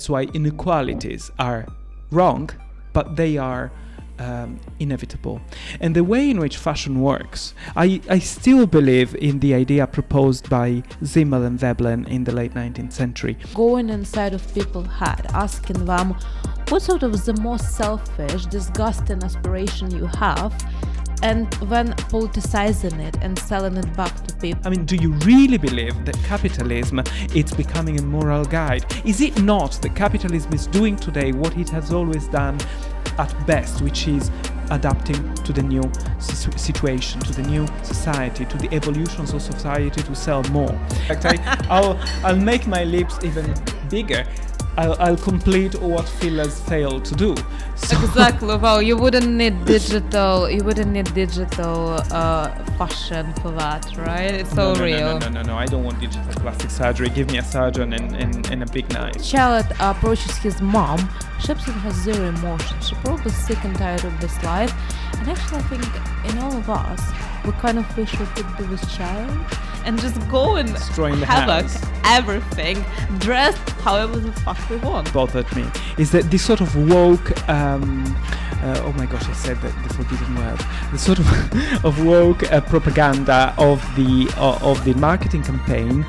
That's why inequalities are wrong, but they are um, inevitable. And the way in which fashion works, I, I still believe in the idea proposed by Simmel and Veblen in the late 19th century. Going inside of people's head, asking them what sort of the most selfish, disgusting aspiration you have, and then politicizing it and selling it back to people. I mean, do you really believe that capitalism is becoming a moral guide? Is it not that capitalism is doing today what it has always done at best, which is adapting to the new situation, to the new society, to the evolutions of society to sell more. Fact, I, I'll, I'll make my lips even bigger I'll, I'll complete what Phil has failed to do. So exactly. Well, you wouldn't need digital. You wouldn't need digital uh, fashion for that, right? It's no, all no, real. No, no, no, no, no. I don't want digital plastic surgery. Give me a surgeon and, and, and a big knife. Charlotte approaches his mom. Shepson has zero emotion. She's probably sick and tired of this life. And actually, I think in all of us, we kind of wish we could do this child and just go and Destroying havoc everything, dressed however the fuck we want. Bothered me is that this sort of woke. Um, uh, oh my gosh, I said that the forbidden word. The sort of of woke uh, propaganda of the uh, of the marketing campaign.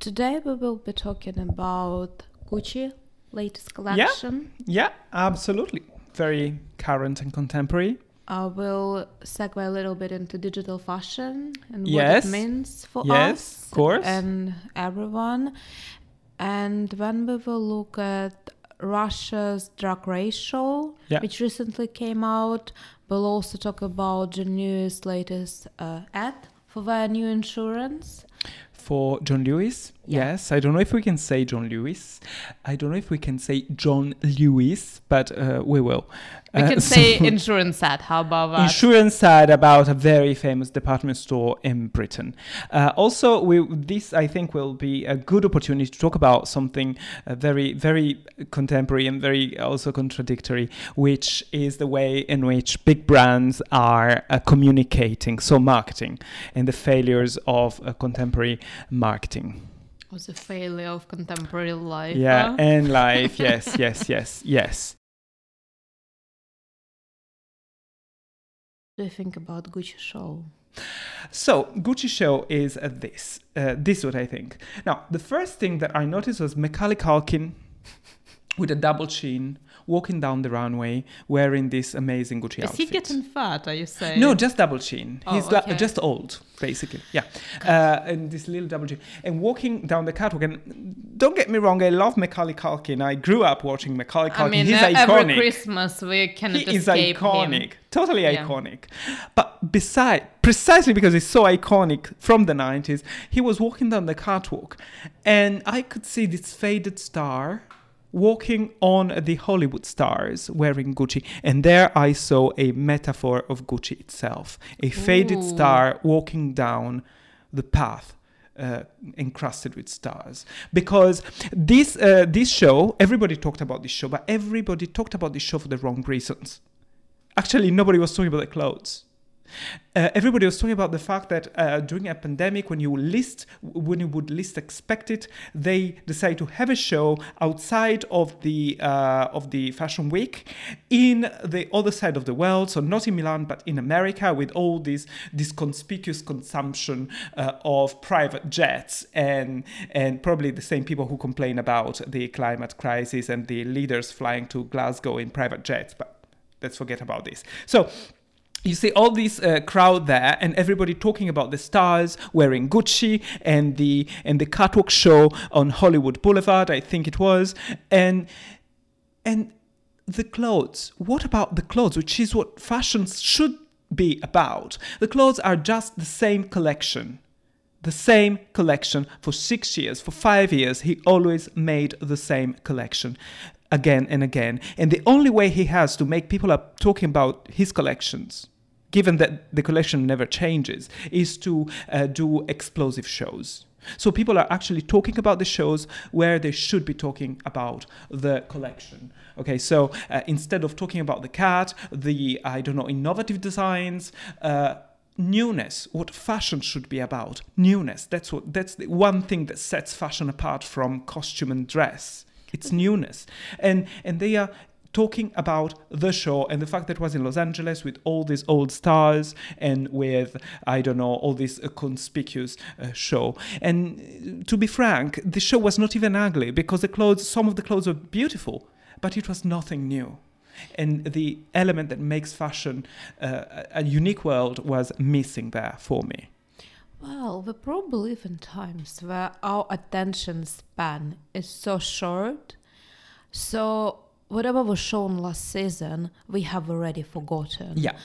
Today we will be talking about Gucci latest collection. Yeah, yeah, absolutely. Very current and contemporary. I will segue a little bit into digital fashion and yes. what it means for yes, us of course. and everyone. And when we will look at Russia's drag race show, yeah. which recently came out. We'll also talk about John Lewis' latest uh, ad for their new insurance. For John Lewis, yeah. yes. I don't know if we can say John Lewis. I don't know if we can say John Lewis, but uh, we will. We can uh, say so insurance ad. How about that? Insurance ad about a very famous department store in Britain. Uh, also, we, this I think will be a good opportunity to talk about something uh, very, very contemporary and very also contradictory, which is the way in which big brands are uh, communicating, so marketing, and the failures of uh, contemporary marketing was a failure of contemporary life. Yeah, huh? and life. yes, yes, yes, yes. do you think about Gucci show? So Gucci show is uh, this. Uh, this is what I think. Now, the first thing that I noticed was Macaulay Culkin with a double chin walking down the runway wearing this amazing Gucci Is outfit. he getting fat? Are you saying? No, just double chin. Oh, He's okay. just old, basically. Yeah, uh, and this little double chin and walking down the catwalk. And don't get me wrong, I love Macaulay Culkin. I grew up watching Macaulay Culkin. I mean, He's uh, iconic. every Christmas we cannot he is iconic, him. totally Yeah. iconic. But beside, precisely because he's so iconic from the 90s, he was walking down the catwalk, and I could see this faded star walking on the Hollywood stars wearing Gucci. And there I saw a metaphor of Gucci itself a faded Ooh. star walking down the path. Uh, encrusted with stars because this uh, this show everybody talked about this show but everybody talked about this show for the wrong reasons actually nobody was talking about the clothes uh, everybody was talking about the fact that uh, during a pandemic, when you list, when you would least expect it, they decide to have a show outside of the uh, of the fashion week in the other side of the world, so not in Milan but in America, with all this this conspicuous consumption uh, of private jets and and probably the same people who complain about the climate crisis and the leaders flying to Glasgow in private jets, but let's forget about this. So you see all this uh, crowd there and everybody talking about the stars wearing gucci and the and the catwalk show on hollywood boulevard i think it was. And and the clothes what about the clothes which is what fashion should be about? The clothes are just the same collection the same collection for six years for five years he always made the same collection again and again. And the only way he has to make people are talking about his collections given that the collection never changes, is to uh, do explosive shows. So people are actually talking about the shows where they should be talking about the collection. Okay, so uh, instead of talking about the cat, the I don't know innovative designs. Uh, newness what fashion should be about newness that's what that's the one thing that sets fashion apart from costume and dress it's newness and and they are talking about the show and the fact that it was in Los Angeles with all these old stars and with I don't know all this uh, conspicuous uh, show. And uh, to be frank, the show was not even ugly because the clothes, some of the clothes were beautiful, but it was nothing new. And the element that makes fashion uh, a unique world was missing there for me. Well, we probably live in times where our attention span is so short. So whatever was shown last season, we have already forgotten. Yeah.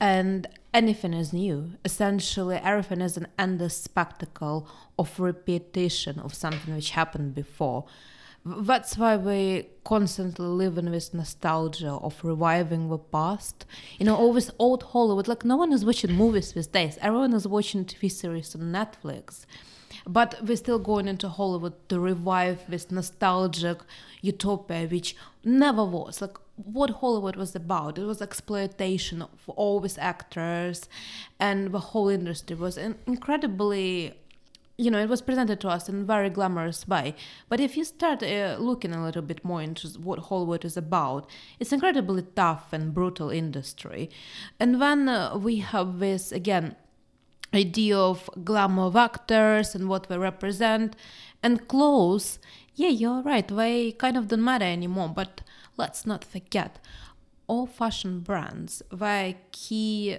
And anything is new. Essentially, everything is an endless spectacle of repetition of something which happened before. That's why we constantly live in this nostalgia of reviving the past. You know, all this old Hollywood. Like, no one is watching movies these days. Everyone is watching TV series on Netflix. But we're still going into Hollywood to revive this nostalgic utopia, which never was. Like what Hollywood was about. It was exploitation of all these actors, and the whole industry was incredibly. You know, it was presented to us in very glamorous way. But if you start uh, looking a little bit more into what Hollywood is about, it's incredibly tough and brutal industry. And then uh, we have this again idea of glamour actors and what they represent. And clothes yeah you're right they kind of don't matter anymore but let's not forget all fashion brands their key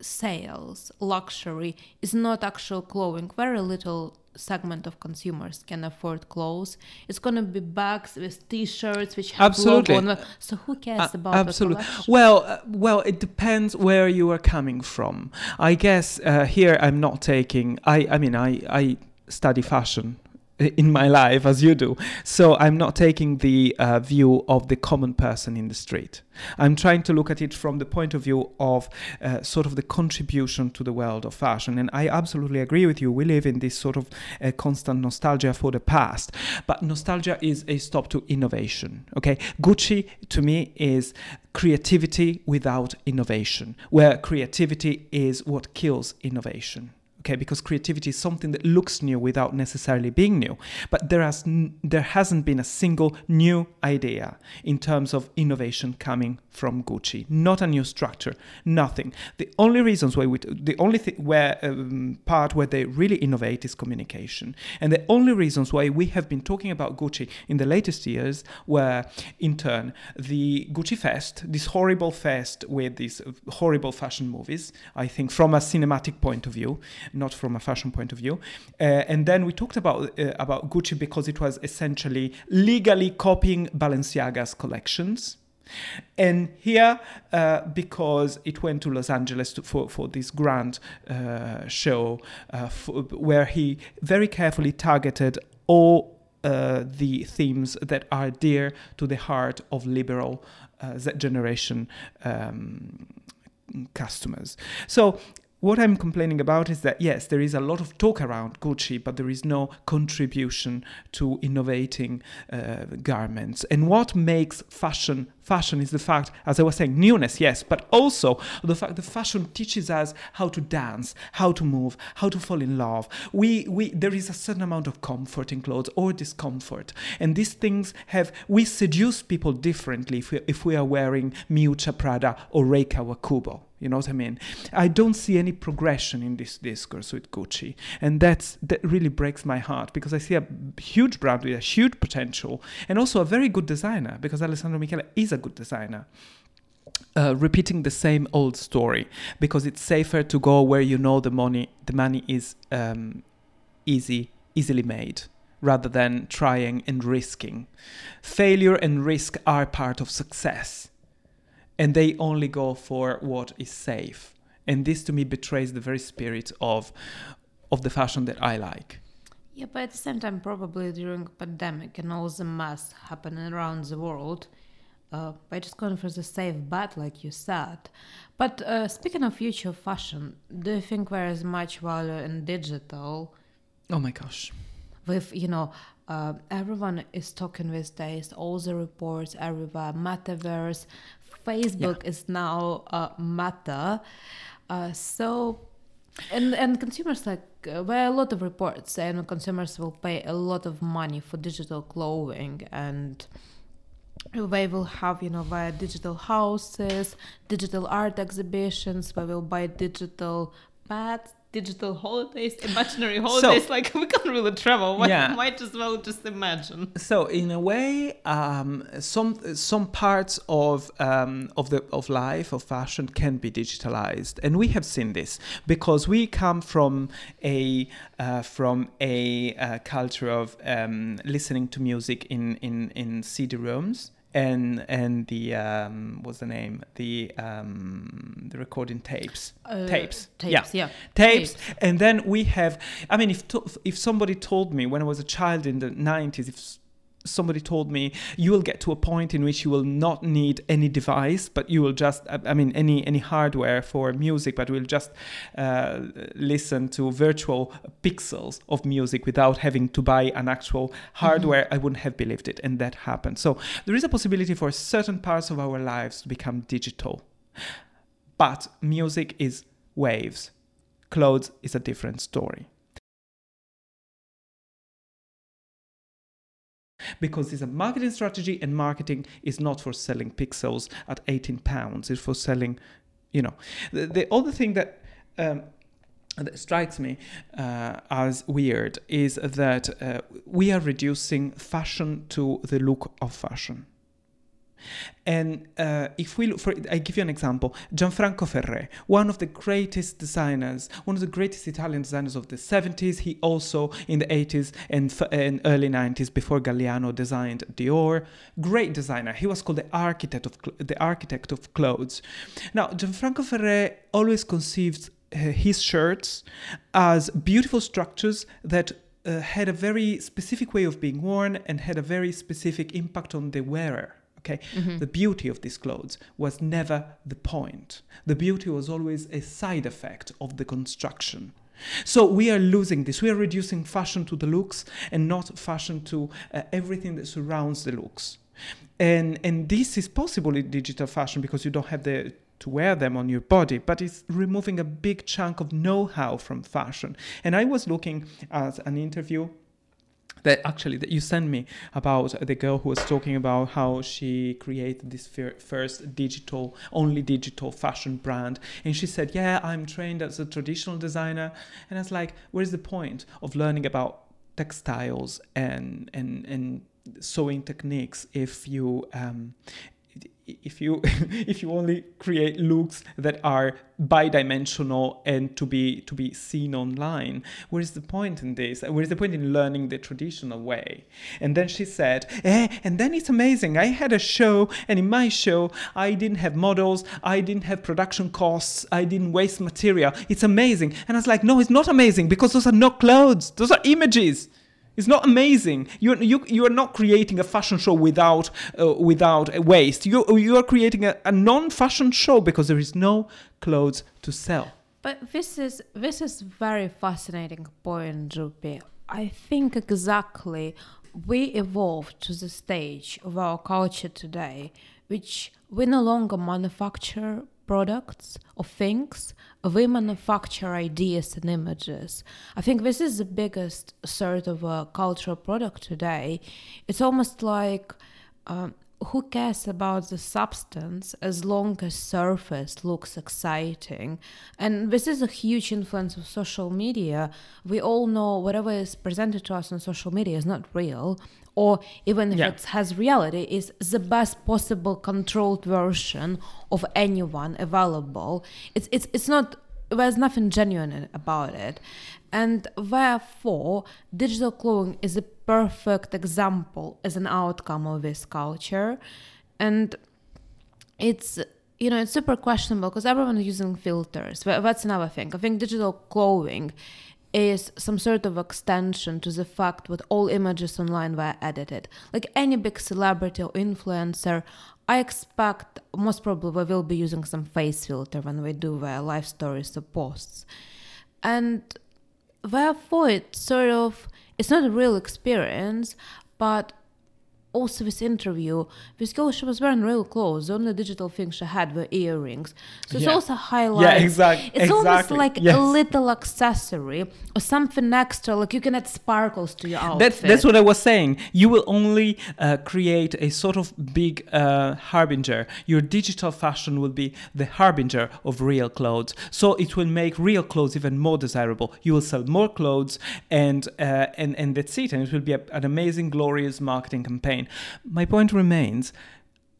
sales luxury is not actual clothing very little segment of consumers can afford clothes. It's going to be bags with T-shirts which have absolutely. logo on. So who cares uh, about absolutely? Well, uh, well, it depends where you are coming from. I guess uh, here I'm not taking. I I mean I I study fashion in my life as you do. So I'm not taking the uh, view of the common person in the street. I'm trying to look at it from the point of view of uh, sort of the contribution to the world of fashion. And I absolutely agree with you. We live in this sort of uh, constant nostalgia for the past, but nostalgia is a stop to innovation. Okay, Gucci to me is creativity without innovation, where creativity is what kills innovation okay because creativity is something that looks new without necessarily being new. But there has n- there hasn't been a single new idea in terms of innovation coming from Gucci not a new structure nothing the only reasons why we the only th- where um, part where they really innovate is communication and the only reasons why we have been talking about Gucci in the latest years were in turn the Gucci Fest this horrible fest with these horrible fashion movies i think from a cinematic point of view not from a fashion point of view. Uh, and then we talked about uh, about Gucci because it was essentially legally copying Balenciaga's collections. And here, uh, because it went to Los Angeles to, for, for this grand uh, show, uh, where he very carefully targeted all uh, the themes that are dear to the heart of liberal uh, Z generation um, customers. So what I'm complaining about is that yes, there is a lot of talk around Gucci, but there is no contribution to innovating uh, garments. And what makes fashion fashion is the fact, as I was saying, newness, yes, but also the fact that fashion teaches us how to dance, how to move, how to fall in love. We, we, there is a certain amount of comfort in clothes or discomfort, and these things have we seduce people differently if we, if we are wearing Miuccia Prada or Rei Kawakubo. You know what I mean? I don't see any progression in this discourse with Gucci, and that's that really breaks my heart because I see a huge brand with a huge potential and also a very good designer because Alessandro Michele is a good designer. Uh, repeating the same old story because it's safer to go where you know the money the money is um, easy easily made rather than trying and risking. Failure and risk are part of success and they only go for what is safe. And this to me betrays the very spirit of of the fashion that I like. Yeah, but at the same time, probably during pandemic and all the mass happening around the world, uh, by just going for the safe bet, like you said. But uh, speaking of future fashion, do you think there is much value in digital? Oh my gosh. With you know, uh, everyone is talking these days. All the reports everywhere, metaverse, Facebook yeah. is now uh, Meta. Uh, so And and consumers like uh, there are a lot of reports saying consumers will pay a lot of money for digital clothing and they will have you know via digital houses digital art exhibitions they will buy digital pads digital holidays imaginary holidays like we can't really travel we Yeah. might as well just imagine So in a way, um, some some parts of um, of the of life of fashion can be digitalized, and we have seen this because we come from a uh, from a uh, culture of um, listening to music in in in CD-ROMs. And and the um, what's the name? The um, the recording tapes. Uh, tapes. Tapes yeah, tapes. And then we have i mean if to, if somebody told me when i was a child in the 90s if somebody told me you will get to a point in which you will not need any device but you will just i mean any any hardware for music but will just uh, listen to virtual pixels of music without having to buy an actual hardware. I wouldn't have believed it and that happened. So there is a possibility for certain parts of our lives to become digital. But music is waves. Clothes is a different story. Because it's a marketing strategy, and marketing is not for selling pixels at 18 pounds, it's for selling, you know. The, the other thing that, um, that strikes me uh, as weird is that uh, we are reducing fashion to the look of fashion. And uh, if we look for, I give you an example. Gianfranco Ferré, one of the greatest designers, one of the greatest Italian designers of the 70s. He also in the 80s and, f- and early 90s, before Galliano designed Dior. Great designer. He was called the architect of cl- the architect of clothes. Now, Gianfranco Ferré always conceived uh, his shirts as beautiful structures that uh, had a very specific way of being worn and had a very specific impact on the wearer. Okay, the beauty of these clothes was never the point. The beauty was always a side effect of the construction. So we are losing this. We are reducing fashion to the looks and not fashion to uh, everything that surrounds the looks. And and this is possible in digital fashion because you don't have the to wear them on your body, but it's removing a big chunk of know-how from fashion. And I was looking at an interview that actually that you sent me about the girl who was talking about how she created this first digital only digital fashion brand. And she said yeah i'm trained as a traditional designer. And i was like where's the point of learning about textiles and and and sewing techniques if you um if you if you only create looks that are bi-dimensional and to be to be seen online. Where is the point in this? Where is the point in learning the traditional way? And then she said eh, and then it's amazing. I had a show and in my show i didn't have models i didn't have production costs i didn't waste material. It's amazing. And i was like no it's not amazing because those are not clothes. Those are images it's not amazing. You you you are not creating a fashion show without uh, without waste. You you are creating a, a non-fashion show because there is no clothes to sell. But this is this is very fascinating point, Rupi. I think exactly we evolved to the stage of our culture today, which we no longer manufacture products or things, we manufacture ideas and images. I think this is the biggest sort of a cultural product today. It's almost like um, who cares about the substance as long as surface looks exciting and this is a huge influence of social media we all know whatever is presented to us on social media is not real or even if Yeah. it has reality is the best possible controlled version of anyone available. It's it's it's not there's nothing genuine about it. And therefore digital cloning is a perfect example as an outcome of this culture. And it's you know it's super questionable because everyone is using filters. That's another thing. I think digital clothing is some sort of extension to the fact that all images online were edited. Like any big celebrity or influencer i expect most probably we will be using some face filter when we do their life stories or posts. And therefore it sort of it's not a real experience but also this interview, this girl she was wearing real clothes. The only digital thing she had were earrings. So it's Yeah. also highlights. Yeah, exact- It's almost like Yes. a little accessory or something extra. Like you can add sparkles to your outfit. That's that's what I was saying. You will only uh, create a sort of big uh, harbinger. Your digital fashion will be the harbinger of real clothes. So it will make real clothes even more desirable. You will sell more clothes, and uh, and and that's it. And it will be a, an amazing, glorious marketing campaign. My point remains.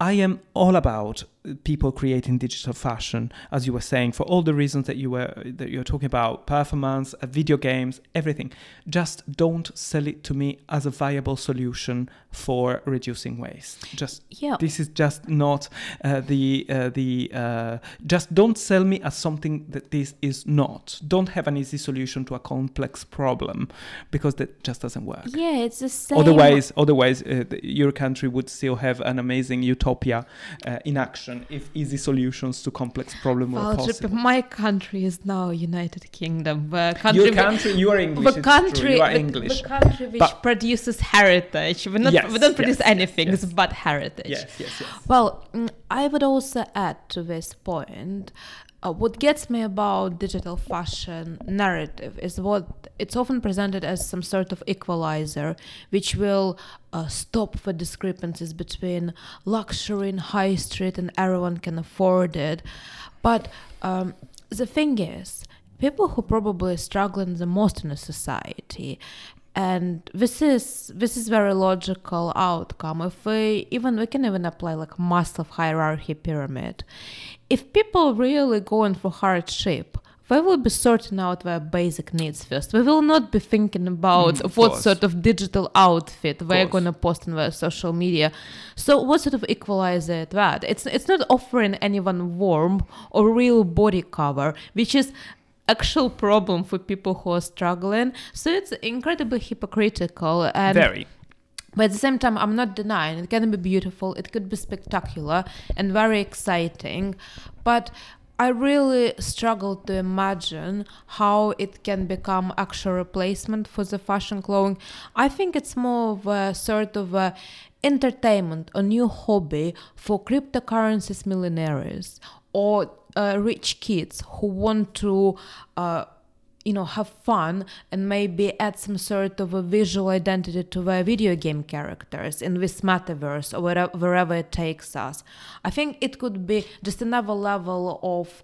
I am all about people creating digital fashion, as you were saying, for all the reasons that you were that you're talking about, performance, uh, video games, everything. Just don't sell it to me as a viable solution for reducing waste. Just Yeah. this is just not uh, the uh, the uh, just don't sell me as something that this is not. Don't have an easy solution to a complex problem because that just doesn't work. yeah, it's the same. Otherwise, otherwise, uh, your country would still have an amazing utopia uh, in action if easy solutions to complex problems were Well, possible. my country is now United Kingdom. The country, Your country, you are English. the country, you are the, English. the country which But- produces heritage. We not Yes, we don't produce yes, anything yes. but heritage. yes, yes, yes. Well, mm, I would also add to this point. Uh, what gets me about digital fashion narrative is what it's often presented as some sort of equalizer, which will uh, stop the discrepancies between luxury and high street, and everyone can afford it. But um, the thing is, people who probably struggling the most in a society and this is this is very logical outcome if we even we can even apply like Maslow's hierarchy pyramid if people really going for hardship they will be sorting out their basic needs first. We will not be thinking about Mm, what course. sort of digital outfit they're going to post on their social media. So, what sort of equalizer that? It's it's not offering anyone warm or real body cover, which is actual problem for people who are struggling. So it's incredibly hypocritical and Very. but at the same time, I'm not denying it can be beautiful, it could be spectacular and very exciting. But I really struggle to imagine how it can become actual replacement for the fashion clothing. I think it's more of a sort of a entertainment, a new hobby for cryptocurrencies millionaires or uh, rich kids who want to uh, you know have fun and maybe add some sort of a visual identity to their video game characters in this metaverse or wherever, wherever it takes us i think it could be just another level of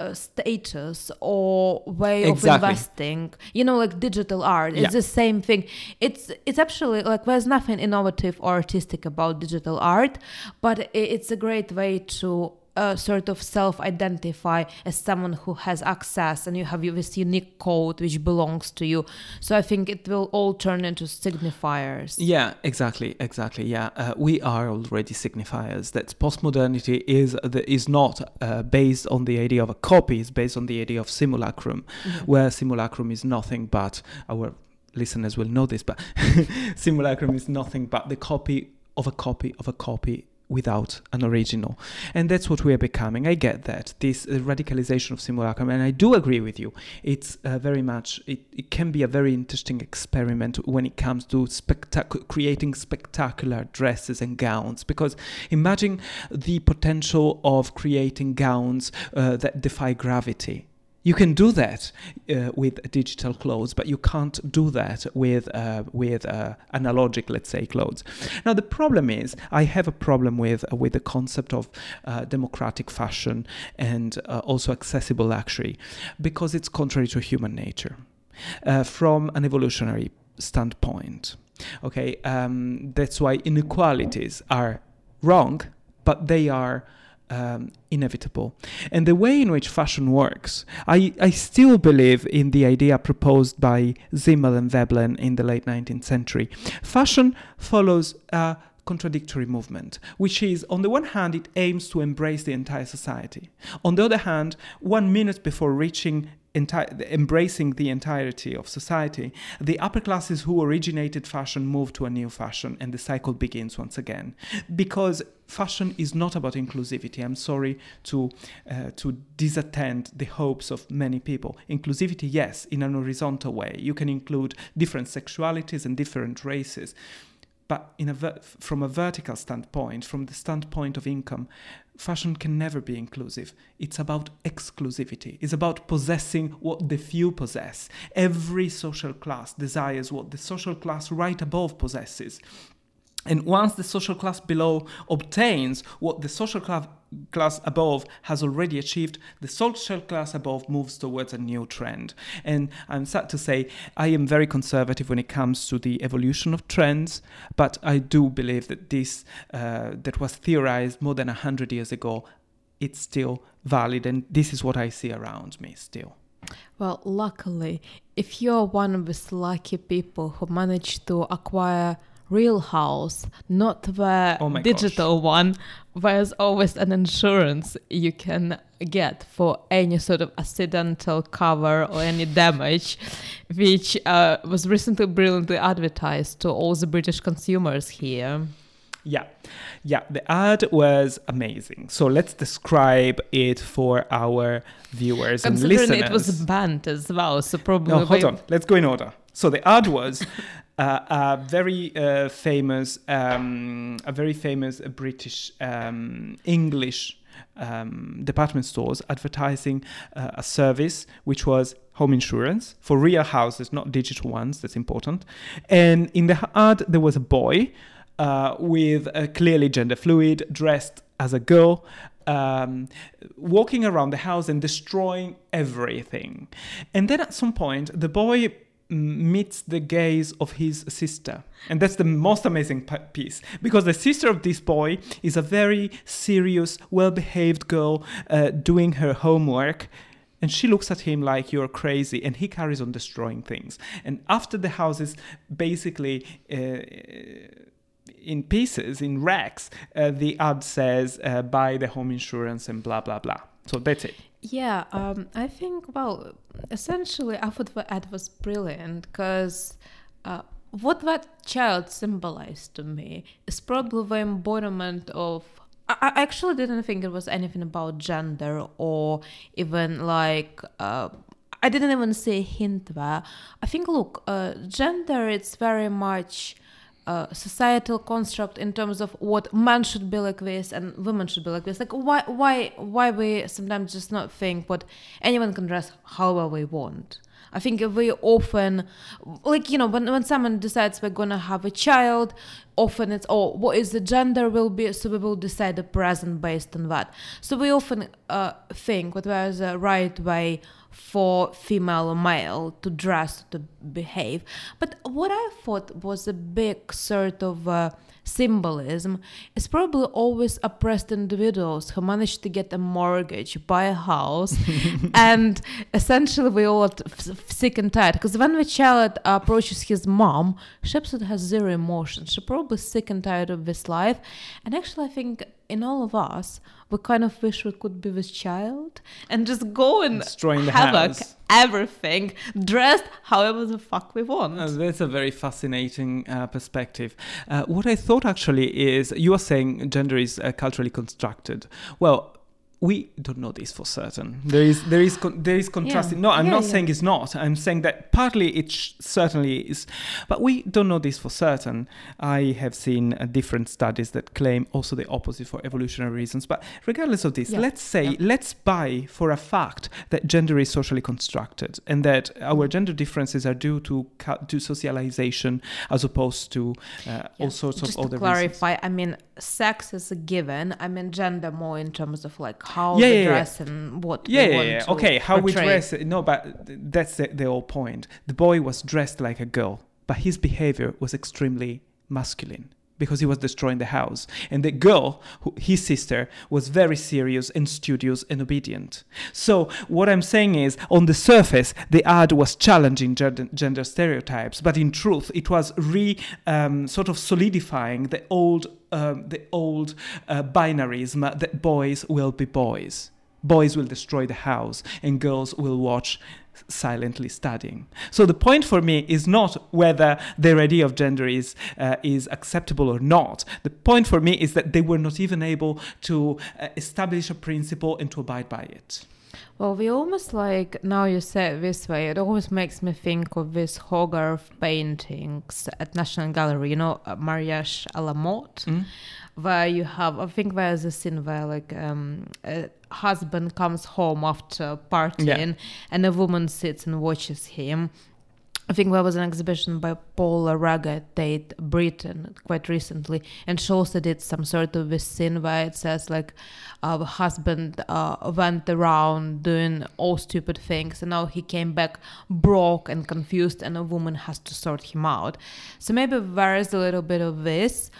uh, status or way Exactly. of investing you know like digital art it's Yeah. the same thing it's it's actually like there's nothing innovative or artistic about digital art but it's a great way to uh, sort of self-identify as someone who has access and you have this unique code which belongs to you so i think it will all turn into signifiers Yeah, exactly, exactly. Yeah, uh, we are already signifiers. That postmodernity is the, is not uh, based on the idea of a copy. It's based on the idea of simulacrum, where simulacrum is nothing but our listeners will know this, but simulacrum is nothing but the copy of a copy of a copy without an original. And that's what we are becoming. I get that. This uh, radicalization of simulacrum and i do agree with you. It's uh, very much it, it can be a very interesting experiment when it comes to spectac- creating spectacular dresses and gowns. Because imagine the potential of creating gowns uh, that defy gravity you can do that uh, with digital clothes, but you can't do that with uh, with uh, analogic, let's say, clothes. Now the problem is, I have a problem with uh, with the concept of uh, democratic fashion and uh, also accessible luxury, because it's contrary to human nature, from an evolutionary standpoint. Okay, um, that's why inequalities are wrong, but they are um, inevitable. And the way in which fashion works, I, I still believe in the idea proposed by Simmel and Veblen in the late 19th century. Fashion follows a contradictory movement, which is, on the one hand, it aims to embrace the entire society. On the other hand, one minute before reaching enti- embracing the entirety of society, the upper classes who originated fashion move to a new fashion and the cycle begins once again. Because fashion is not about inclusivity. I'm sorry to, uh, to disattend the hopes of many people. Inclusivity, yes, in an horizontal way. You can include different sexualities and different races. But in a ver- from a vertical standpoint, from the standpoint of income, fashion can never be inclusive. It's about exclusivity. It's about possessing what the few possess. Every social class desires what the social class right above possesses. And once the social class below obtains what the social class, class above has already achieved, the social class above moves towards a new trend. And I'm sad to say, I am very conservative when it comes to the evolution of trends, but I do believe that this, uh, that was theorized more than 100 years ago, it's still valid. And this is what I see around me still. Well, luckily, if you're one of these lucky people who managed to acquire real house, not the Oh digital one. There's always an insurance you can get for any sort of accidental cover or any damage, which uh, was recently brilliantly advertised to all the British consumers here. Yeah, yeah, the ad was amazing. So let's describe it for our viewers and listeners. it was banned as well, so probably. no, hold on. Let's go in order. So the ad was uh, a very uh, famous, um, a very famous British um, English um, department stores advertising uh, a service which was home insurance for real houses, not digital ones. That's important. And in the ad, there was a boy uh, with a clearly gender fluid, dressed as a girl, um, walking around the house and destroying everything. And then at some point, the boy meets the gaze of his sister. And that's the most amazing piece because the sister of this boy is a very serious, well behaved girl uh, doing her homework. And she looks at him like you're crazy, and he carries on destroying things. And after the house is basically uh, in pieces, in wrecks, uh, the ad says uh, buy the home insurance and blah blah blah. So that's it. Yeah, um, I think, well, essentially, I thought the ad was brilliant because uh, what that child symbolized to me is probably the embodiment of. I I actually didn't think it was anything about gender or even like. Uh, I didn't even see a hint there. I think, look, uh, gender, it's very much uh, societal construct in terms of what men should be like this and women should be like this. Like why why why we sometimes just not think what anyone can dress however we want. I think we often like you know when when someone decides we're gonna have a child, often it's oh what is the gender will be so we will decide the present based on that. So we often uh, think what there's a right way for female or male to dress to behave. But what i thought was a big sort of uh, symbolism is probably always oppressed individuals who manage to get a mortgage buy a house and essentially we all sick and tired. Because when the child approaches his mom she absolutely has zero emotion she's probably sick and tired of this life. And actually i think in all of us we kind of wish we could be this child and just go and Destroying the havoc house. everything dressed however the fuck we want Uh, that's a very fascinating uh, perspective. Uh, what I thought actually is you are saying gender is uh, culturally constructed. Well, we don't know this for certain. There is there is con- there is contrasting. No, I'm Yeah, not yeah. saying it's not. I'm saying that partly it sh- certainly is, but we don't know this for certain. I have seen uh, different studies that claim also the opposite for evolutionary reasons. But regardless of this, Yeah. let's say Yeah. let's buy for a fact that gender is socially constructed and that our gender differences are due to cu- to socialization as opposed to uh, Yeah. all sorts just of to other reasons. clarify i mean sex is a given i mean gender more in terms of like how Yeah, we yeah, yeah. dress and what Yeah, we yeah, yeah. Okay, how we portray. dress. No, but that's the, the whole point. The boy was dressed like a girl, but his behavior was extremely masculine because he was destroying the house. And the girl, who, his sister, was very serious and studious and obedient. So, what I'm saying is, on the surface, the ad was challenging gender, stereotypes, but in truth, it was re um, sort of solidifying the old, um, the old uh, that boys will be boys boys will destroy the house and girls will watch silently studying. So the point for me is not whether their idea of gender is uh, is acceptable or not. The point for me is that they were not even able to uh, establish a principle and to abide by it. Well, we almost like now you say it this way. It always makes me think of this Hogarth paintings at National Gallery. You know, uh, Mariage à la mode, Mm? Where you have. I think there's a scene where like um, a husband comes home after partying, and a woman sits and watches him. I think there was an exhibition by Paula Rego at Tate Britain quite recently, and she also did some sort of this scene where it says like, uh, the husband uh, went around doing all stupid things, and now he came back broke and confused, and a woman has to sort him out. So maybe there is a little bit of this,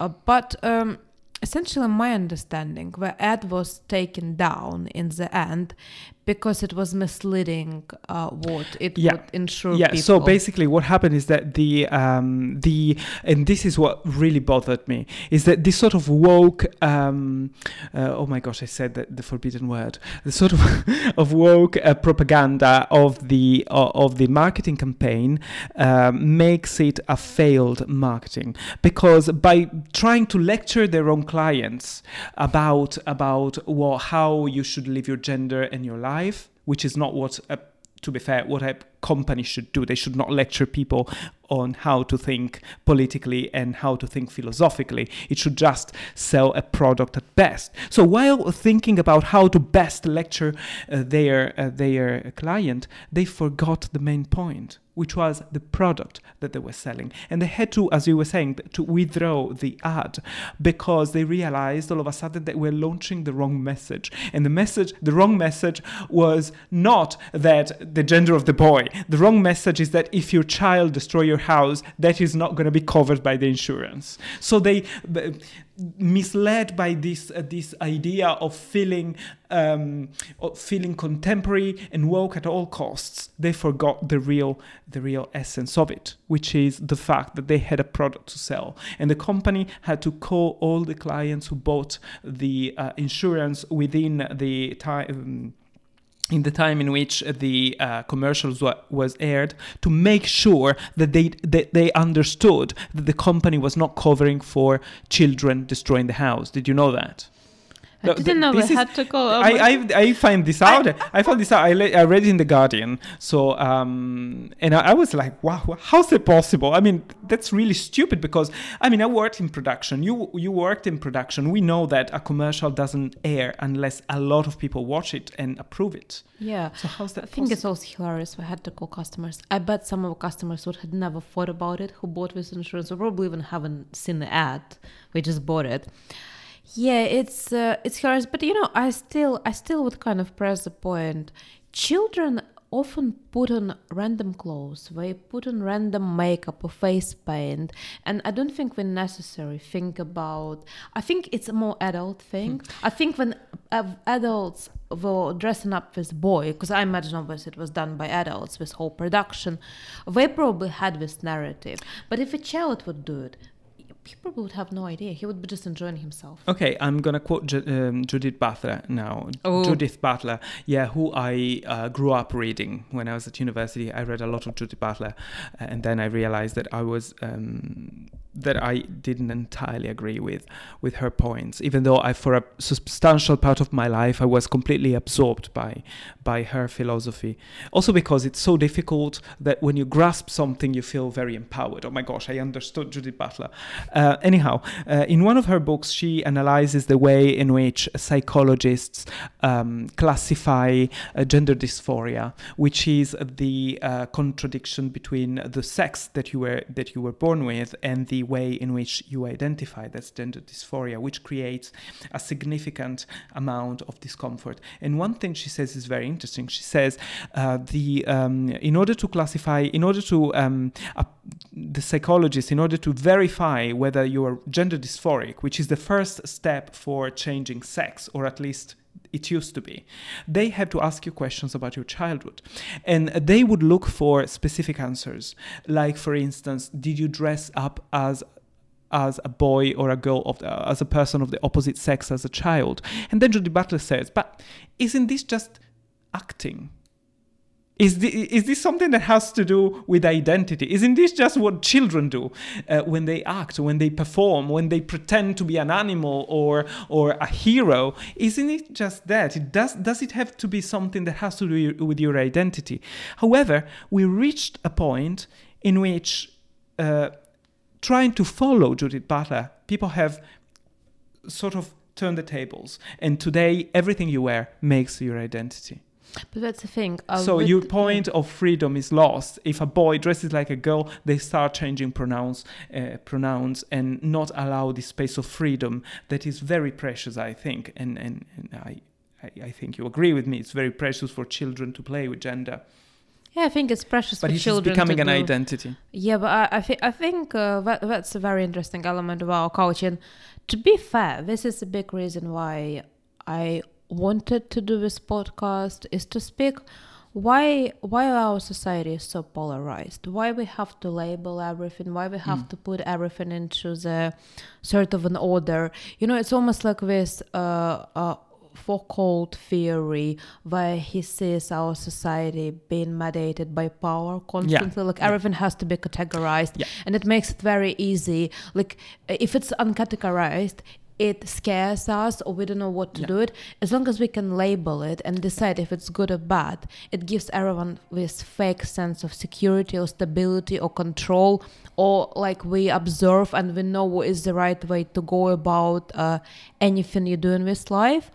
uh, but um, essentially, my understanding, the ad was taken down in the end because it was misleading uh, what it Yeah. would ensure yeah people. so basically what happened is that the um the and this is what really bothered me is that this sort of woke um uh, oh my gosh i said that the forbidden word the sort of of woke uh, propaganda of the uh, of the marketing campaign um, makes it a failed marketing because by trying to lecture their own clients about about what how you should live your gender and your life which is not what a to be fair, what a company should do. They should not lecture people on how to think politically and how to think philosophically. It should just sell a product at best. So while thinking about how to best lecture uh, their uh, their client, they forgot the main point, which was the product that they were selling, and they had to, as you were saying, to withdraw the ad because they realized all of a sudden that we're launching the wrong message, and the message, the wrong message, was not that the gender of the boy. The wrong message is that if your child destroy your house, that is not going to be covered by the insurance. So they. misled by this uh, this idea of feeling um, of feeling contemporary and woke at all costs they forgot the real the real essence of it which is the fact that they had a product to sell and the company had to call all the clients who bought the uh, insurance within the time in the time in which the uh, commercials wa- was aired to make sure that they that they understood that the company was not covering for children destroying the house. Did you know that? I didn't know this they had to call. oh I, I I find this out. I, found this out. I, I read it in the Guardian. So um, and I, I was like, wow, how's it possible? I mean, that's really stupid because I mean, I worked in production. You you worked in production. We know that a commercial doesn't air unless a lot of people watch it and approve it. yeah. So how's that? I think it's also hilarious. We had to call customers. I bet some of our customers would had never thought about it, who bought this insurance, or probably even haven't seen the ad. We just bought it. Yeah, it's uh, it's hilarious. But you know, I still I still would kind of press the point. Children often put on random clothes. They put on random makeup or face paint, and I don't think we necessarily think about. I think it's a more adult thing. I think when uh, adults were dressing up this boy, because I imagine obviously it was done by adults, with whole production, they probably had this narrative. But if a child would do it, he probably would have no idea. He would be just enjoying himself. Okay, I'm gonna quote Ju- um, Judith Butler now. Oh. Judith Butler, yeah, who I uh, grew up reading when I was at university. I read a lot of Judith Butler, uh, and then I realized that I was um, that I didn't entirely agree with with her points, even though I, for a substantial part of my life, I was completely absorbed by by her philosophy. Also because it's so difficult that when you grasp something, you feel very empowered. Oh my gosh, I understood Judith Butler. Uh, anyhow, uh, in one of her books, she analyzes the way in which psychologists um, classify uh, gender dysphoria, which is the uh, contradiction between the sex that you were that you were born with and the way in which you identify that's gender dysphoria, which creates a significant amount of discomfort. And one thing she says is very interesting. She says uh, the um, in order to classify, in order to um, the psychologist, in order to verify whether you are gender dysphoric, which is the first step for changing sex, or at least it used to be. They have to ask you questions about your childhood. And they would look for specific answers. Like, for instance, did you dress up as as a boy or a girl of the, as a person of the opposite sex as a child? And then Judy Butler says, but isn't this just acting? Is, the, is this something that has to do with identity? Isn't this just what children do uh, when they act, when they perform, when they pretend to be an animal or or a hero? Isn't it just that? It does does it have to be something that has to do with your identity? However, we reached a point in which uh, trying to follow Judith Butler, people have sort of turned the tables, and today everything you wear makes your identity. But that's the thing. uh, so your point of freedom is lost. If a boy dresses like a girl they start changing pronouns uh, pronouns and not allow this space of freedom that is very precious i think. And and, and I, I i think you agree with me. It's very precious for children to play with gender. Yeah, I think it's precious but for children becoming to an identity. Yeah, but I, I, I think uh, that, that's a very interesting element of our culture. And to be fair, this is a big reason why I wanted to do this podcast is to speak why why our society is so polarized why we have to label everything why we have to put everything into the sort of an order. You know it's almost like this uh, uh, Foucault theory where he sees our society being mediated by power constantly like yeah. everything has to be categorized. Yeah. and it makes it very easy. Like if it's uncategorized it scares us or we don't know what to Yeah. do it as long as we can label it and decide if it's good or bad it gives everyone this fake sense of security or stability or control or like we observe and we know what is the right way to go about uh, anything you do in this life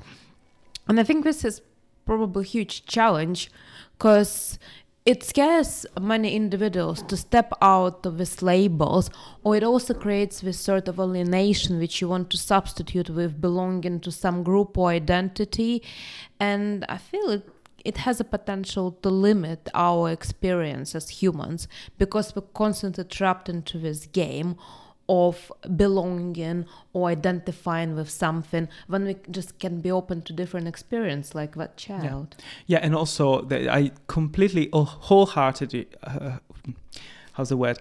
and I think this is probably a huge challenge because it scares many individuals to step out of these labels, or it also creates this sort of alienation which you want to substitute with belonging to some group or identity. And I feel it. It has a potential to limit our experience as humans because we're constantly trapped into this game of belonging or identifying with something when we just can be open to different experience like that child Yeah, and also that I completely, oh, wholeheartedly, uh, how's the word?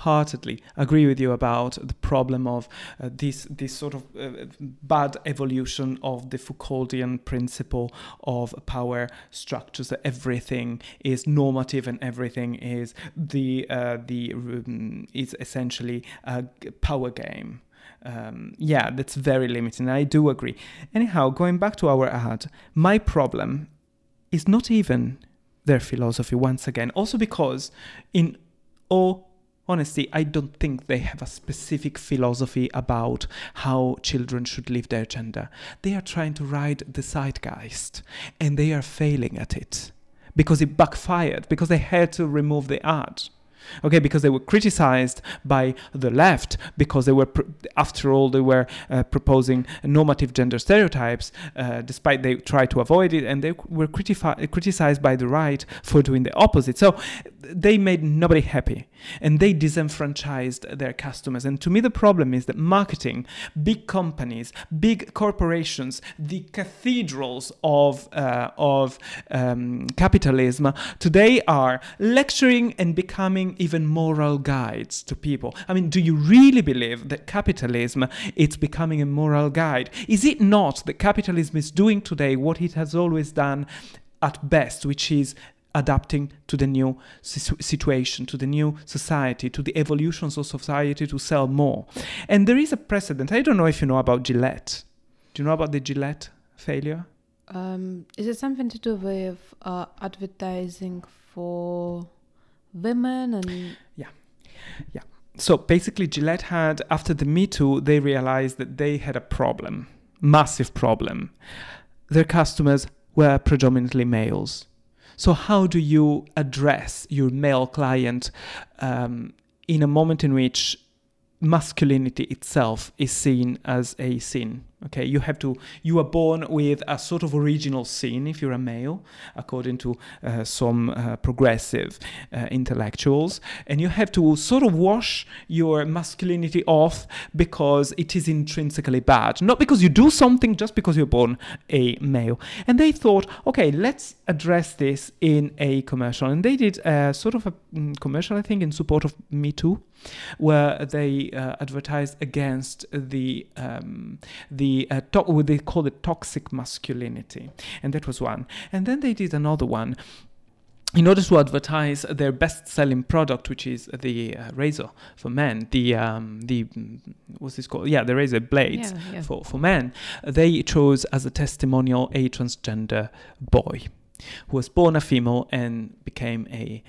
Wholeheartedly agree with you about the problem of uh, this this sort of uh, bad evolution of the Foucauldian principle of power structures. That everything is normative and everything is the uh, the um, is essentially a power game. Um, yeah, that's very limiting. I do agree. Anyhow, going back to our ad, my problem is not even their philosophy once again. Also because, in all honesty, I don't think they have a specific philosophy about how children should live their gender. They are trying to ride the zeitgeist, and they are failing at it because it backfired because they had to remove the ad. Okay, because they were criticized by the left because they were, after all, they were uh, proposing normative gender stereotypes, uh, despite they tried to avoid it, and they were critifi- criticized by the right for doing the opposite. So they made nobody happy, and they disenfranchised their customers. And to me, the problem is that marketing, big companies, big corporations, the cathedrals of uh, of um, capitalism today are lecturing and becoming even moral guides to people. I mean, do you really believe that capitalism it's becoming a moral guide? Is it not that capitalism is doing today what it has always done at best, which is adapting to the new situ- situation, to the new society, to the evolutions of society to sell more. And there is a precedent. I don't know if you know about Gillette. Do you know about the Gillette failure? um, is it something to do with uh, advertising for women and Yeah, yeah. So basically, Gillette had, after the Me Too, they realized that they had a problem, massive problem. Their customers were predominantly males. So, how do you address your male client um, in a moment in which masculinity itself is seen as a sin? Okay, you have to, you are born with a sort of original sin if you're a male, according to uh, some uh, progressive uh, intellectuals, and you have to sort of wash your masculinity off because it is intrinsically bad, not because you do something, just because you're born a male. And they thought, okay, let's address this in a commercial, and they did a sort of a mm, commercial, I think, in support of Me Too, where they uh, advertised against the um, the uh, to- what they call it toxic masculinity, and that was one. And then they did another one in order to advertise their best-selling product, which is the uh, razor for men, the um, the mm, what's this called? Yeah, the razor blades Yeah, yeah. for for men. They chose as a testimonial a transgender boy who was born a female and became a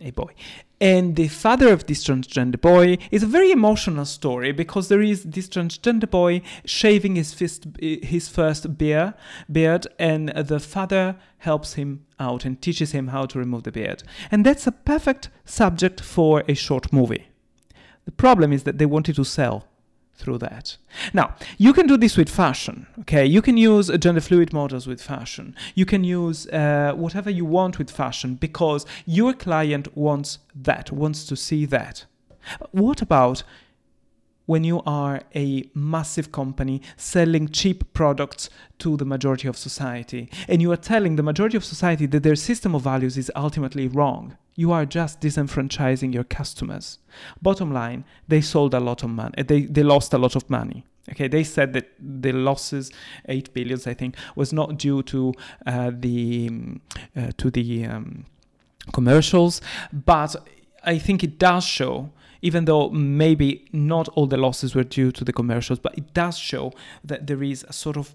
a boy. And the father of this transgender boy is a very emotional story because there is this transgender boy shaving his fist, his first beard, beard, and the father helps him out and teaches him how to remove the beard. And that's a perfect subject for a short movie. The problem is that they wanted to sell through that. Now, you can do this with fashion, okay? You can use gender fluid models with fashion. You can use uh, whatever you want with fashion because your client wants that, wants to see that. What about when you are a massive company selling cheap products to the majority of society and you are telling the majority of society that their system of values is ultimately wrong? You are just disenfranchising your customers. Bottom line, they sold a lot of money. They, they lost a lot of money. Okay, they said that the losses, eight billions, I think, was not due to uh, the um, uh, to the um, commercials, but I think it does show, even though maybe not all the losses were due to the commercials, but it does show that there is a sort of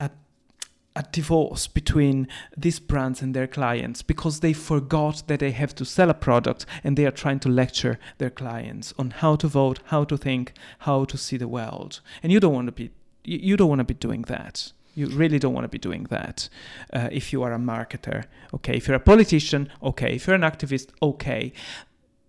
a, a divorce between these brands and their clients because they forgot that they have to sell a product and they are trying to lecture their clients on how to vote, how to think, how to see the world. And you don't want to be you don't want to be doing that. You really don't want to be doing that uh, if you are a marketer. Okay, if you're a politician, okay. If you're an activist, okay.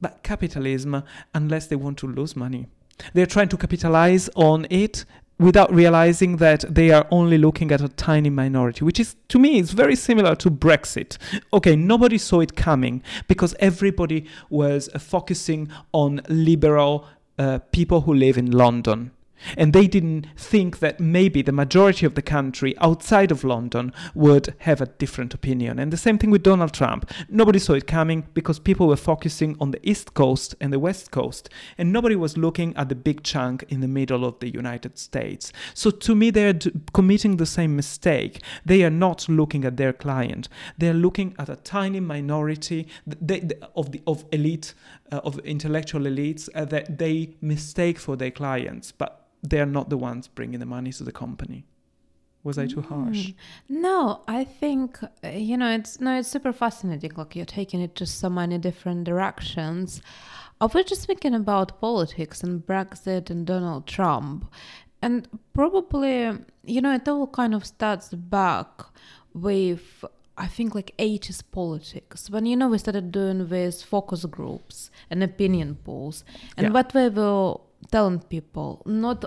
But capitalism, unless they want to lose money, they're trying to capitalize on it without realizing that they are only looking at a tiny minority, which is, to me, is very similar to Brexit. Okay, nobody saw it coming because everybody was uh, focusing on liberal uh, people who live in London. And they didn't think that maybe the majority of the country outside of London would have a different opinion. And the same thing with Donald Trump. Nobody saw it coming because people were focusing on the East Coast and the West Coast. And nobody was looking at the big chunk in the middle of the United States. So to me, they're d- committing the same mistake. They are not looking at their client, they're looking at a tiny minority of, the, of elite, uh, of intellectual elites uh, that they mistake for their clients. But they're not the ones bringing the money to the company. Was I too harsh? Mm. No, I think uh, you know it's no, it's super fascinating. Like you're taking it to so many different directions. I was just thinking about politics and Brexit and Donald Trump, and probably you know it all kind of starts back with I think like 80s politics when you know we started doing these focus groups and opinion polls, and Yeah. what we were telling people not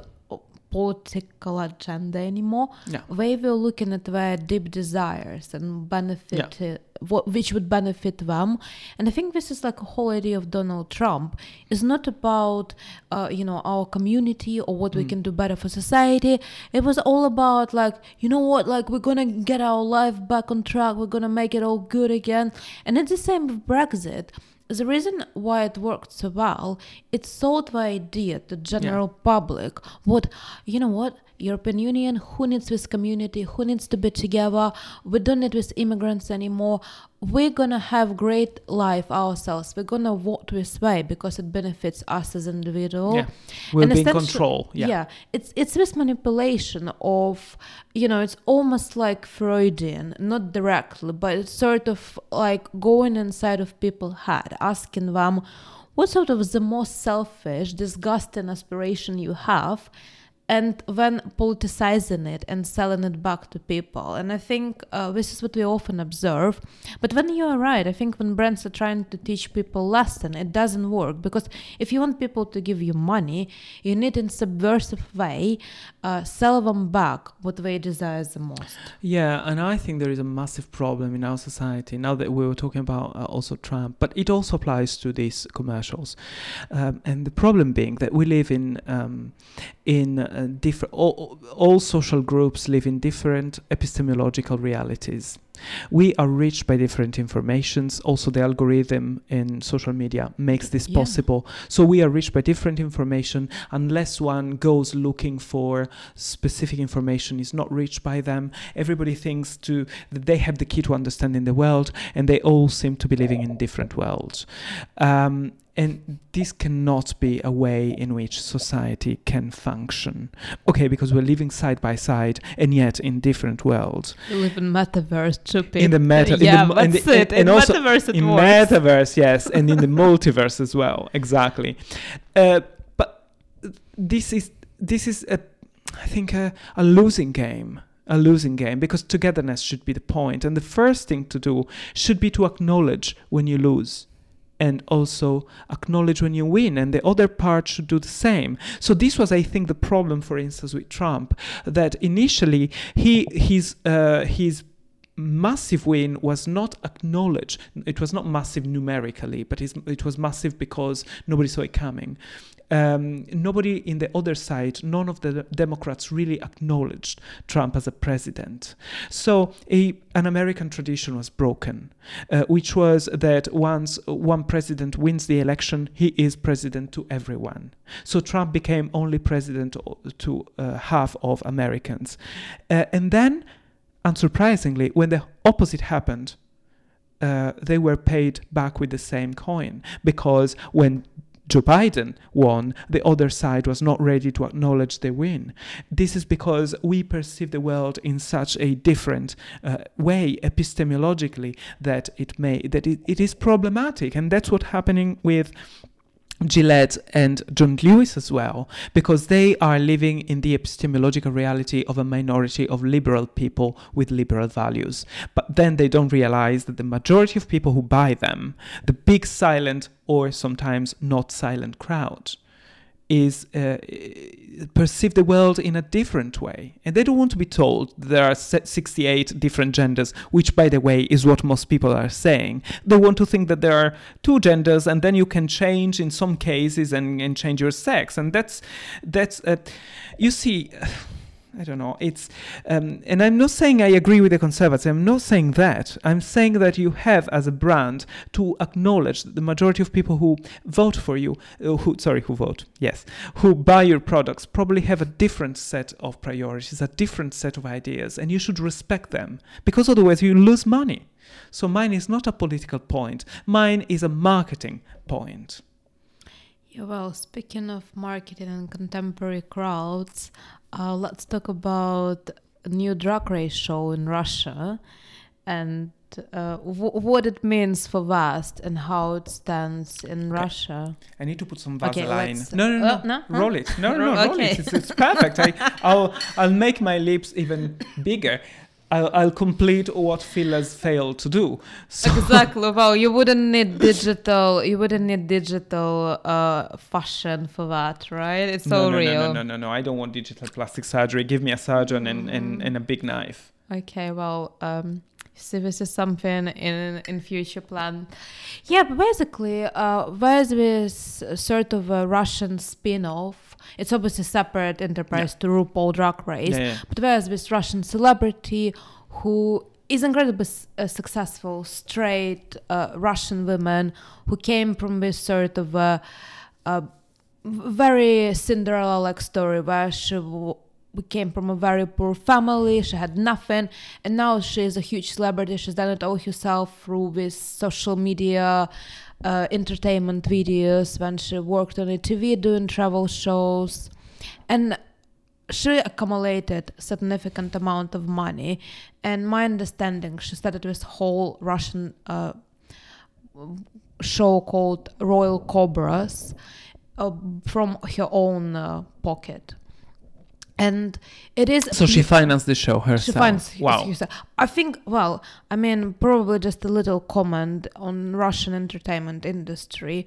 political agenda anymore. Yeah. they were looking at their deep desires and benefit uh, what which would benefit them. And i think this is like a whole idea of donald trump. It's not about uh, you know our community or what we Mm. can do better for society. It was all about like you know what like we're gonna get our life back on track. We're gonna make it all good again. And it's the same with brexit the reason why it worked so well, it sold the idea to general public. What you know what European Union, who needs this community, who needs to be together. We don't need with immigrants anymore. We're gonna have great life ourselves. We're gonna this way because it benefits us as individual. Yeah. We'll And be in control. Yeah. it's it's this manipulation of you know it's almost like Freudian, not directly, but it's sort of like going inside of people's head, asking them what sort of the most selfish, disgusting aspiration you have, and then politicizing it and selling it back to people. And I think uh, this is what we often observe. But when you are right, I think when brands are trying to teach people lesson, it doesn't work because if you want people to give you money, you need in subversive way uh, sell them back what they desire the most. Yeah, and I think there is a massive problem in our society now that we were talking about uh, also Trump, but it also applies to these commercials. Um, and the problem being that we live in um, in uh, different all, all social groups live in different epistemological realities. We are reached by different informations. Also, the algorithm in social media makes this Yeah. possible. So we are reached by different information. Unless one goes looking for specific information, is not reached by them. Everybody thinks to that they have the key to understanding the world, and they all seem to be living in different worlds. Um, and this cannot be a way in which society can function. Okay, because we're living side by side and yet in different worlds. We live in metaverse, stupid. In the meta, in the yeah, that's the- it. and in also metaverse, it in works. metaverse, yes, and in the multiverse as well. Exactly. Uh, but this is this is a, I think a, a losing game. A losing game because togetherness should be the point, and the first thing to do should be to acknowledge when you lose, and also acknowledge when you win, and the other part should do the same. So this was, I think, the problem, for instance, with Trump, that initially he his uh, his massive win was not acknowledged. It was not massive numerically, but it was massive because nobody saw it coming. Um, nobody in the other side, none of the Democrats really acknowledged Trump as a president. So a, an American tradition was broken, uh, which was that once one president wins the election, he is president to everyone. So Trump became only president to uh, half of Americans. Uh, and then unsurprisingly, when the opposite happened, uh, they were paid back with the same coin because when Joe Biden won, the other side was not ready to acknowledge the win. This is because we perceive the world in such a different uh, way epistemologically that it may that it, it is problematic, and that's what's happening with Gillette and John Lewis as well, because they are living in the epistemological reality of a minority of liberal people with liberal values. But then they don't realize that the majority of people who buy them, the big silent or sometimes not silent crowd, is uh, perceive the world in a different way. And they don't want to be told there are 68 different genders which by the way is what most people are saying. They want to think that there are two genders and then you can change in some cases and, and change your sex. And that's that's uh, you see I don't know. It's um, and I'm not saying I agree with the conservatives. I'm not saying that. I'm saying that you have as a brand to acknowledge that the majority of people who vote for you, uh, who sorry, who vote, yes, who buy your products, probably have a different set of priorities, a different set of ideas, and you should respect them because otherwise you lose money. So mine is not a political point. Mine is a marketing point. Yeah, well, speaking of marketing and contemporary crowds, uh, let's talk about new drag race show in Russia and uh, w- what it means for VAST and how it stands in Okay. Russia. I need to put some Okay, Vaseline. let's- no, no, no, uh, no? Huh? Roll it. No, no, no, Roll- okay. it. It's, it's perfect. I, I'll, I'll make my lips even bigger. I'll, I'll complete what Phil has failed to do. So, exactly. Well, you wouldn't need digital. You wouldn't need digital uh, fashion for that, right? It's no, so no, real. no, no, no, no, no. I don't want digital plastic surgery. Give me a surgeon and, and, and a big knife. Okay, well, um, so this is something in in future plan. Yeah, but basically, uh, there's this sort of a Russian spin-off. It's obviously a separate enterprise to RuPaul Drag Race, Yeah, yeah. but there's this Russian celebrity who is incredibly s- uh, successful, straight uh, Russian woman who came from this sort of a, a very Cinderella-like story where she w- we came from a very poor family. She had nothing, and now she is a huge celebrity. She's done it all herself through this social media, uh, entertainment videos. When she worked on a TV doing travel shows, and she accumulated a significant amount of money. And my understanding, she started this whole Russian uh, show called Royal Cobras uh, from her own uh, pocket. And it is So she financed the show herself. she finds wow. herself. I think. Well, I mean, probably just a little comment on Russian entertainment industry.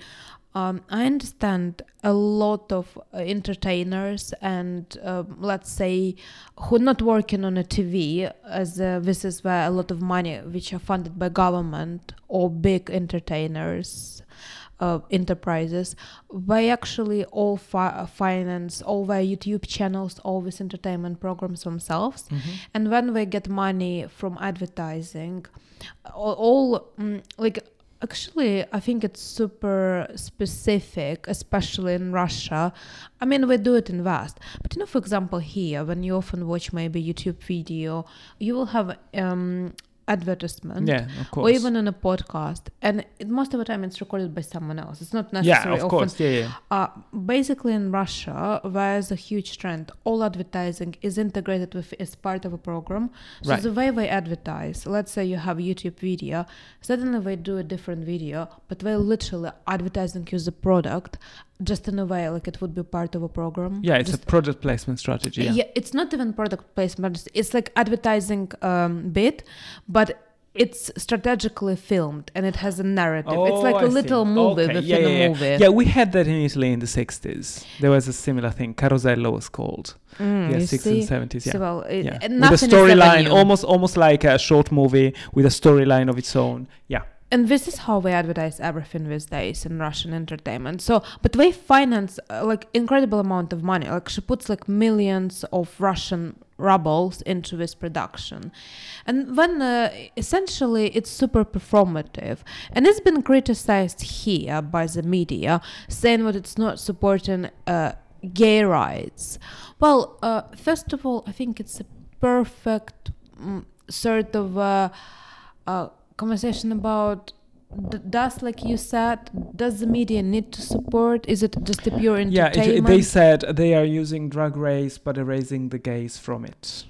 Um, I understand a lot of uh, entertainers and um let's say who are not working on a TV, as uh, this is where a lot of money which are funded by government or big entertainers uh, enterprises, they actually all fi- finance all their YouTube channels, all these entertainment programs themselves. Mm-hmm. And when they get money from advertising, all, all mm, like actually i think it's super specific especially in russia i mean we do it in west but you know for example here when you often watch maybe youtube video you will have um advertisement Yeah, or even on a podcast and it, most of the time it's recorded by someone else it's not necessarily yeah, of often course. Yeah, yeah. uh, basically, in Russia, there's a huge trend. All advertising is integrated with as part of a program. So Right. the way they advertise, let's say you have YouTube video, suddenly they do a different video, but they literally advertising you the product just in a way like it would be part of a program. Yeah, it's Just- a product placement strategy. Yeah. it's not even product placement. it's- like advertising um, bit, but it's strategically filmed and it has a narrative. it's like Oh, a I see. little movie Okay, within yeah, yeah, a movie. Yeah, we had that in Italy in the 60s. There was a similar thing. Carosello was called. Mm, yeah, you 60s and 70s. Yeah. So, well, it, yeah. With a nothing is ever storyline, almost almost like a short movie with a storyline of its own. Yeah. And this is how they advertise everything these days in Russian entertainment. So, but they finance uh, like incredible amount of money. Like she puts like millions of Russian rubles into this production, and then uh, essentially it's super performative, and it's been criticized here by the media, saying that it's not supporting uh, gay rights. Well, uh, first of all, I think it's a perfect mm, sort of. Conversation about d- does like you said does the media need to support is it just a pure entertainment Yeah, it, they said they are using drag race but erasing the gays from it.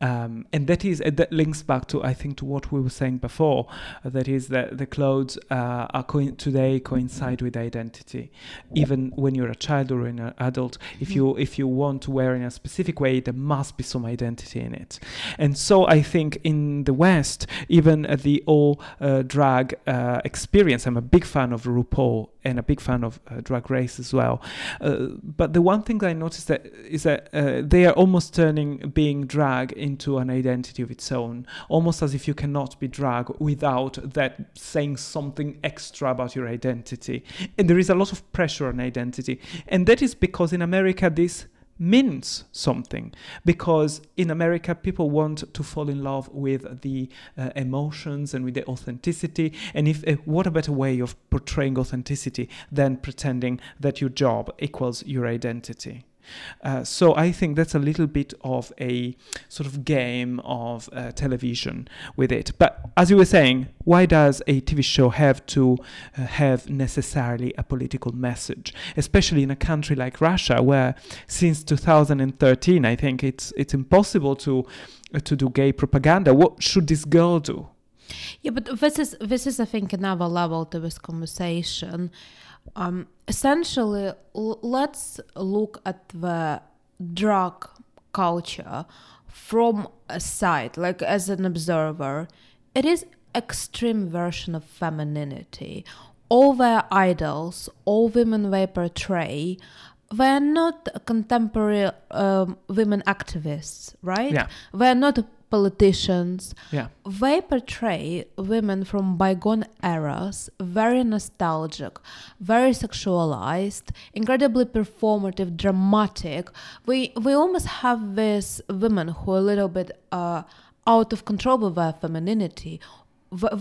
Um, and that is uh, that links back to I think to what we were saying before. uh, that is that the clothes uh, are co- today coincide with identity. Even when you're a child or an adult, if you if you want to wear in a specific way, there must be some identity in it. And so I think in the West, even uh, the all uh, drag uh, experience. I'm a big fan of RuPaul and a big fan of uh, Drag Race as well. Uh, but the one thing I noticed that is that uh, they are almost turning being drag into an identity of its own, almost as if you cannot be drag without that saying something extra about your identity. And there is a lot of pressure on identity, and that is because in America this means something. Because in america people want to fall in love with the uh, emotions and with the authenticity. And if uh, what a better way of portraying authenticity than pretending that your job equals your identity uh, so I think that's a little bit of a sort of game of uh, television with it. But as you were saying, why does a TV show have to uh, have necessarily a political message, especially in a country like Russia, where since 2013, I think it's it's impossible to uh, to do gay propaganda. What should this girl do? yeah but this is this is i think another level to this conversation um essentially l- let's look at the drug culture from a side like as an observer. It is extreme version of femininity. All their idols all women they portray they're not contemporary um, women activists right? Yeah. they're not politicians Yeah. they portray women from bygone eras, very nostalgic, very sexualized, incredibly performative, dramatic. We we almost have these women who are a little bit uh, out of control with their femininity.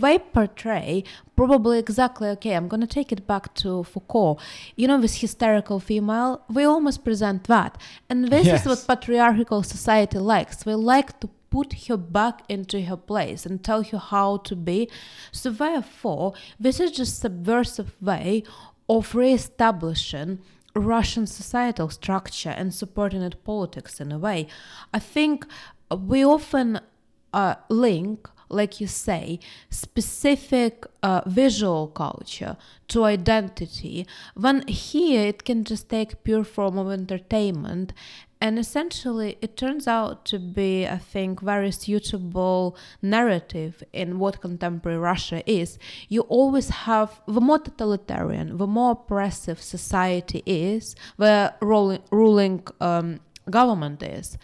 They portray probably exactly okay. I'm gonna take it back to Foucault. You know, this hysterical female. We almost present that, and this Yes. is what patriarchal society likes. We like to put her back into her place and tell her how to be. So therefore, this is just a subversive way of re-establishing Russian societal structure and supporting it politics in a way. I think we often uh, link, like you say, specific uh, visual culture to identity. When here it can just take pure form of entertainment, and essentially it turns out to be, I think, very suitable narrative in what contemporary Russia is. You always have the more totalitarian, the more oppressive society is, the ruling ruling um, government is.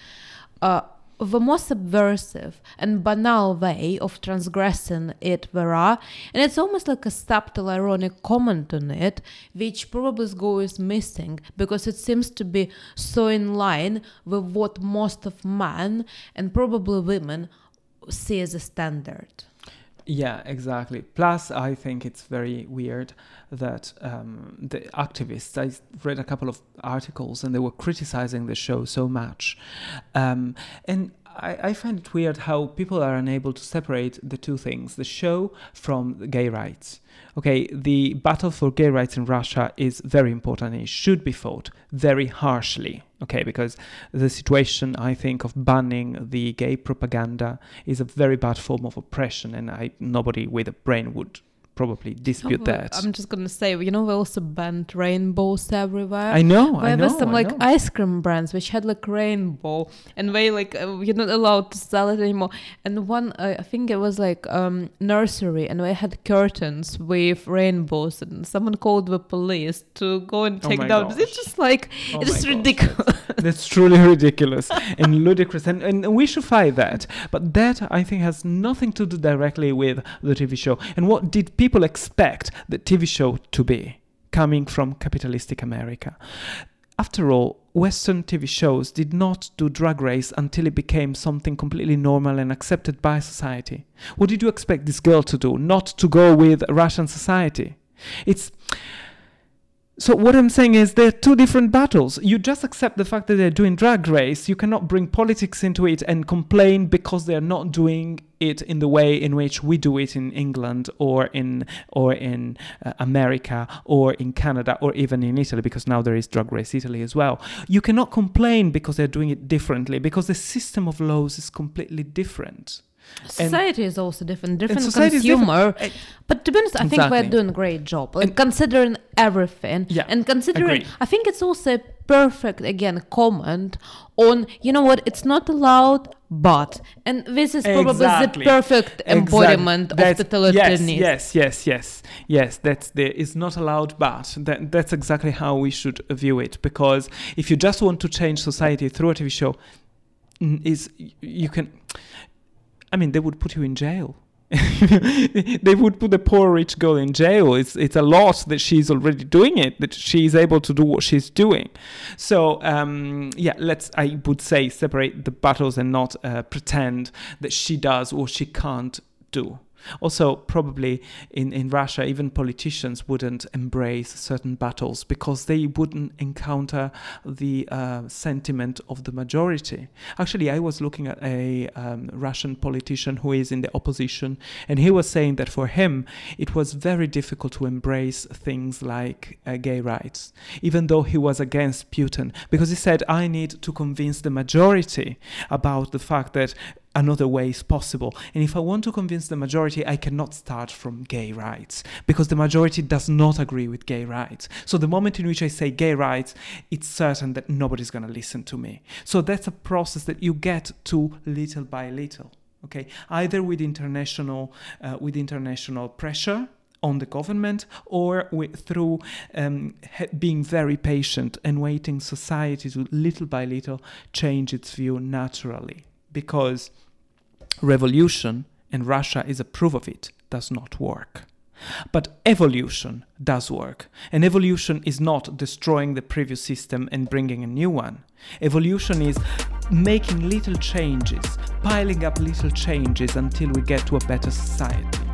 Uh, the most subversive and banal way of transgressing it there are, and it's almost like a subtle ironic comment on it, which probably goes missing because it seems to be so in line with what most of men and probably women see as a standard. Yeah, exactly. Plus, I think it's very weird that um, the activists, I read a couple of articles and they were criticizing the show so much. Um, and I, I find it weird how people are unable to separate the two things the show from gay rights. Okay, the battle for gay rights in Russia is very important and it should be fought very harshly. Okay, because the situation I think of banning the gay propaganda is a very bad form of oppression, and I nobody with a brain would probably dispute Oh, that. I'm just gonna say, you know, we also banned rainbows everywhere. I know, I There know. were some I like know. ice cream brands which had like rainbow, and they like uh, you're not allowed to sell it anymore. And one, uh, I think it was like um nursery, and they had curtains with rainbows, and someone called the police to go and Oh take my down. gosh. It's just like Oh it's ridiculous. That's truly ridiculous and ludicrous, and, and we should fight that. But that I think has nothing to do directly with the TV show. And what did people expect the TV show to be coming from capitalistic America? After all, Western TV shows did not do Drag Race until it became something completely normal and accepted by society. What did you expect this girl to do? Not to go with Russian society. It's so what I'm saying is there are two different battles. You just accept the fact that they're doing drag race. You cannot bring politics into it and complain because they're not doing it in the way in which we do it in England or in or in uh, America or in Canada or even in Italy because now there is drag race Italy as well. You cannot complain because they're doing it differently because the system of laws is completely different. Society is also different, different different. consumer. Eh, But to be honest, I think Exactly. we're doing a great job. Like And- considering everything. Yeah, And considering agree. I think it's also a perfect again comment on you know what, it's not allowed but and this is probably Exactly. the perfect embodiment Exact- of the totalitarianism. Yes, yes, yes, yes, yes. That's the it's not allowed, but that, that's exactly how we should view it. Because if you just want to change society through a TV show, is you can. I mean, they would put you in jail. they would put the poor rich girl in jail. It's it's a lot that she's already doing it. That she's able to do what she's doing. So um, yeah, let's I would say separate the battles and not uh, pretend that she does or she can't do. Also, probably in, in Russia, even politicians wouldn't embrace certain battles because they wouldn't encounter the uh, sentiment of the majority. Actually, I was looking at a um, Russian politician who is in the opposition, and he was saying that for him, it was very difficult to embrace things like uh, gay rights, even though he was against Putin, because he said, I need to convince the majority about the fact that another way is possible. And if I want to convince the majority, I cannot start from gay rights because the majority does not agree with gay rights. So the moment in which I say gay rights, it's certain that nobody's going to listen to me. So that's a process that you get to little by little. Okay, either with international uh, with international pressure on the government or with, through um, being very patient and waiting society to little by little change its view naturally because revolution and Russia is a proof of it does not work. But evolution does work. And evolution is not destroying the previous system and bringing a new one. Evolution is making little changes, piling up little changes until we get to a better society.